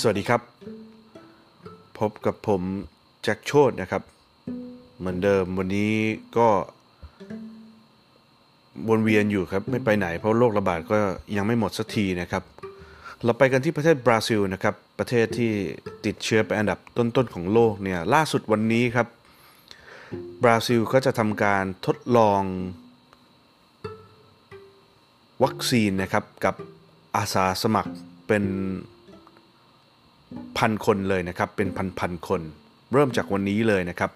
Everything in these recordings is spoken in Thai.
สวัสดีครับ พบกับผมแจ็คโชดนะครับ เหมือนเดิมวันนี้ก็วนเวียนอยู่ครับ ไม่ไปไหนเพราะโรคระบาดก็ยังไม่หมดสักทีนะครับ เราไปกันที่ประเทศบราซิลนะครับ ประเทศที่ติดเชื้อเป็นอันดับต้นๆของโลกเนี่ยล่าสุดวันนี้ครับ บราซิลก็จะทำการทดลองวัคซีนนะครับกับอาสาสมัครเป็น พันคนเลยนะครับ เป็นพันพันคน เริ่มจากวันนี้เลยนะครับ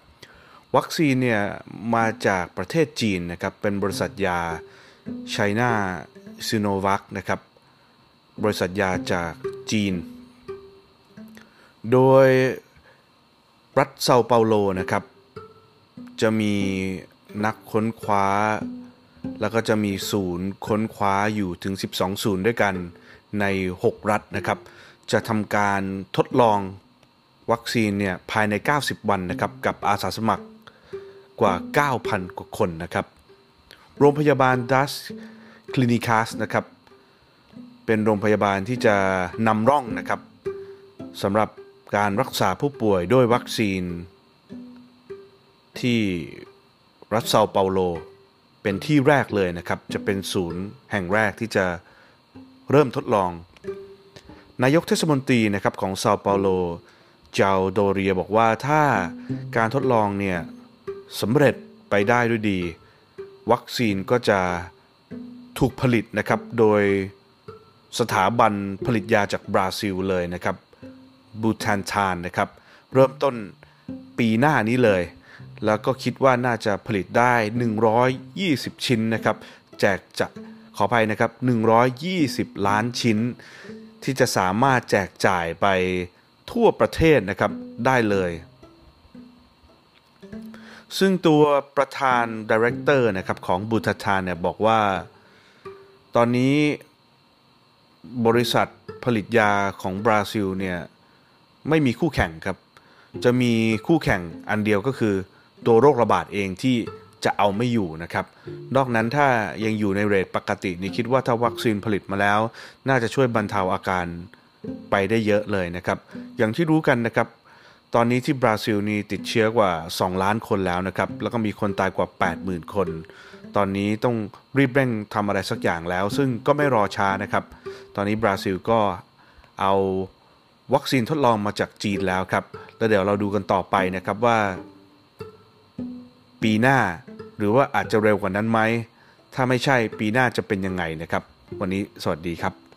วัคซีนเนี่ยมาจากประเทศจีนนะครับ เป็นบริษัทยาไชน่าซิโนวัคนะครับ บริษัทยาจากจีน โดยรัฐเซาเปาโลนะครับ จะมีนักค้นคว้า แล้วก็จะมีศูนย์ค้นคว้าอยู่ถึง 12 ศูนย์ด้วยกันใน 6 รัฐนะครับ จะทำการทดลองวัคซีนเนี่ยภายใน 90 วันนะครับกับอาสาสมัครกว่า 9,000 กว่าคนนะครับ โรงพยาบาลดัสคลินิคัสนะครับ เป็นโรงพยาบาลที่จะนำร่องนะครับสำหรับการรักษาผู้ป่วยด้วยวัคซีน ที่รัฐเซาเปาโล เป็นที่แรกเลยนะครับ จะเป็นศูนย์แห่งแรกที่จะเริ่มทดลอง นายกเทศมนตรีนะครับของเซาเปาโลเจาโดเรียบอกว่าถ้าการทดลองเนี่ยสำเร็จไปได้ด้วยดี วัคซีนก็จะถูกผลิตนะครับโดยสถาบันผลิตยาจากบราซิลเลยนะครับButantan นะครับ เริ่มต้นปีหน้านี้เลย แล้วก็คิดว่าน่าจะผลิตได้ 120 ชิ้นนะครับ แจกจะขออภัยนะครับ 120 ล้านชิ้น ที่จะสามารถแจกจ่ายไปทั่วประเทศนะครับได้เลย ซึ่งตัวประธาน director นะครับของ Butantan เนี่ยบอกว่า ตอนนี้บริษัทผลิตยาของบราซิลเนี่ยไม่มีคู่แข่งครับ จะมีคู่แข่งอันเดียวก็คือตัวโรคระบาดเองที่ จะเอาไม่อยู่นะครับ นอกนั้นถ้ายังอยู่ในเรทปกตินี่คิดว่าถ้าวัคซีนผลิตมาแล้ว น่าจะช่วยบรรเทาอาการไปได้เยอะเลยนะครับ อย่างที่รู้กันนะครับ ตอนนี้ที่บราซิลนี่ติดเชื้อกว่า 2 ล้านคนแล้วนะครับ แล้วก็มีคนตายกว่า 80,000 คน ตอนนี้ต้องรีบเร่งทำอะไรสักอย่างแล้ว ซึ่งก็ไม่รอช้านะครับ ตอนนี้บราซิลก็เอาวัคซีนทดลองมาจากจีนแล้วครับ แล้วเดี๋ยวเราดูกันต่อไปนะครับว่าปีหน้า หรือว่าอาจจะเร็วกว่านั้นไหม ถ้าไม่ใช่ปีหน้าจะเป็นยังไงนะครับ วันนี้สวัสดีครับ